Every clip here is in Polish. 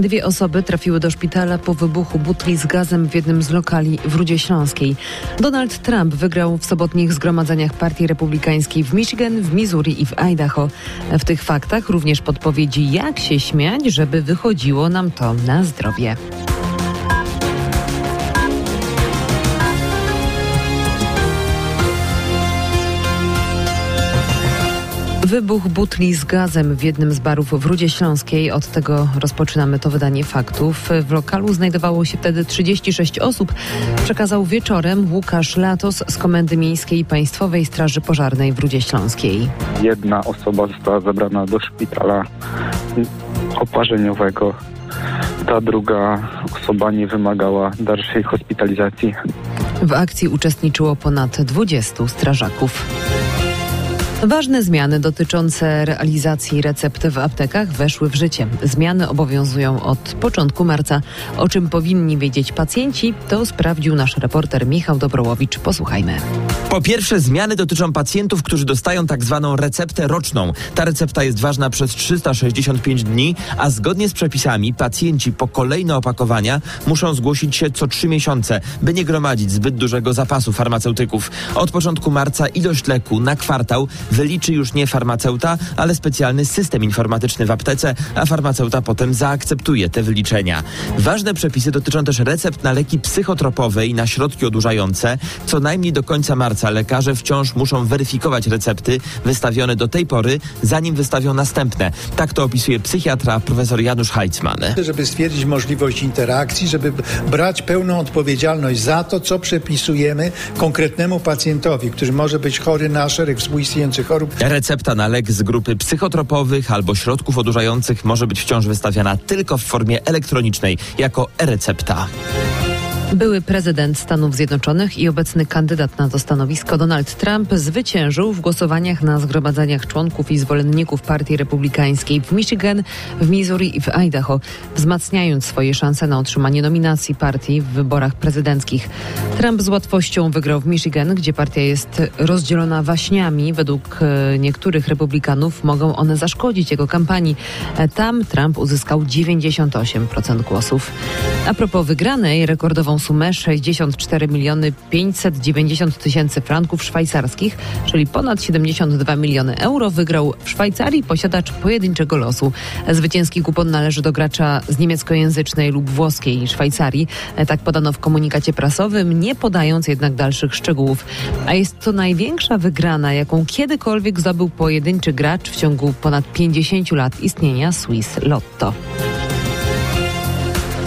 Dwie osoby trafiły do szpitala po wybuchu butli z gazem w jednym z lokali w Rudzie Śląskiej. Donald Trump wygrał w sobotnich zgromadzeniach Partii Republikańskiej w Michigan, w Missouri i w Idaho. W tych faktach również podpowiedzi, jak się śmiać, żeby wychodziło nam to na zdrowie. Wybuch butli z gazem w jednym z barów w Rudzie Śląskiej. Od tego rozpoczynamy to wydanie faktów. W lokalu znajdowało się wtedy 36 osób. Przekazał wieczorem Łukasz Latos z Komendy Miejskiej Państwowej Straży Pożarnej w Rudzie Śląskiej. Jedna osoba została zabrana do szpitala oparzeniowego. Ta druga osoba nie wymagała dalszej hospitalizacji. W akcji uczestniczyło ponad 20 strażaków. Ważne zmiany dotyczące realizacji recept w aptekach weszły w życie. Zmiany obowiązują od początku marca. O czym powinni wiedzieć pacjenci, to sprawdził nasz reporter Michał Dobrołowicz. Posłuchajmy. Po pierwsze, zmiany dotyczą pacjentów, którzy dostają tak zwaną receptę roczną. Ta recepta jest ważna przez 365 dni, a zgodnie z przepisami pacjenci po kolejne opakowania muszą zgłosić się co 3 miesiące, by nie gromadzić zbyt dużego zapasu farmaceutyków. Od początku marca ilość leku na kwartał wyliczy już nie farmaceuta, ale specjalny system informatyczny w aptece, a farmaceuta potem zaakceptuje te wyliczenia. Ważne przepisy dotyczą też recept na leki psychotropowe i na środki odurzające. Co najmniej do końca marca lekarze wciąż muszą weryfikować recepty wystawione do tej pory, zanim wystawią następne. Tak to opisuje psychiatra profesor Janusz Heitzmann. Żeby stwierdzić możliwość interakcji, żeby brać pełną odpowiedzialność za to, co przepisujemy konkretnemu pacjentowi, który może być chory na szereg współistniejących chorób. Recepta na lek z grupy psychotropowych albo środków odurzających może być wciąż wystawiana tylko w formie elektronicznej jako e-recepta. Były prezydent Stanów Zjednoczonych i obecny kandydat na to stanowisko Donald Trump zwyciężył w głosowaniach na zgromadzeniach członków i zwolenników Partii Republikańskiej w Michigan, w Missouri i w Idaho, wzmacniając swoje szanse na otrzymanie nominacji partii w wyborach prezydenckich. Trump z łatwością wygrał w Michigan, gdzie partia jest rozdzielona waśniami. Według e, niektórych republikanów mogą one zaszkodzić jego kampanii. E, Tam Trump uzyskał 98% głosów. A propos wygranej, rekordową sumę 64 miliony 590 tysięcy franków szwajcarskich, czyli ponad 72 miliony euro, wygrał w Szwajcarii posiadacz pojedynczego losu. Zwycięski kupon należy do gracza z niemieckojęzycznej lub włoskiej Szwajcarii. Tak podano w komunikacie prasowym, nie podając jednak dalszych szczegółów. A jest to największa wygrana, jaką kiedykolwiek zdobył pojedynczy gracz w ciągu ponad 50 lat istnienia Swiss Lotto.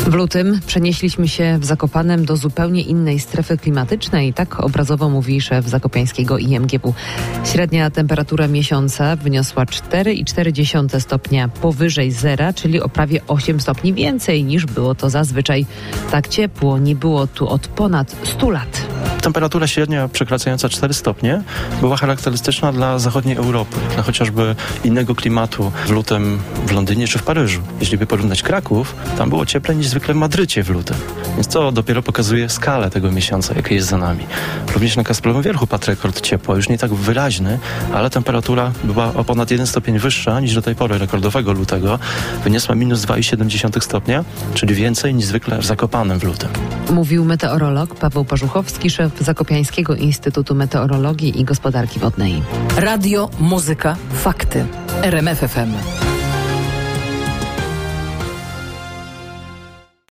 W lutym przenieśliśmy się w Zakopanem do zupełnie innej strefy klimatycznej, tak obrazowo mówi szef zakopiańskiego IMGW. Średnia temperatura miesiąca wyniosła 4,4 stopnia powyżej zera, czyli o prawie 8 stopni więcej niż było to zazwyczaj. Tak ciepło nie było tu od ponad 100 lat. Temperatura średnia przekraczająca 4 stopnie była charakterystyczna dla zachodniej Europy, dla chociażby innego klimatu w lutym w Londynie czy w Paryżu. Jeśli by porównać Kraków, tam było cieplej niż zwykle w Madrycie w lutym. Więc to dopiero pokazuje skalę tego miesiąca, jaki jest za nami. Również na Kasprowym Wierchu padł rekord ciepła, już nie tak wyraźny, ale temperatura była o ponad 1 stopień wyższa niż do tej pory rekordowego lutego. Wyniosła minus 2,7 stopnia, czyli więcej niż zwykle w Zakopanem w lutym. Mówił meteorolog Paweł Parzuchowski, szef Zakopiańskiego Instytutu Meteorologii i Gospodarki Wodnej. Radio, muzyka, fakty. RMFFM.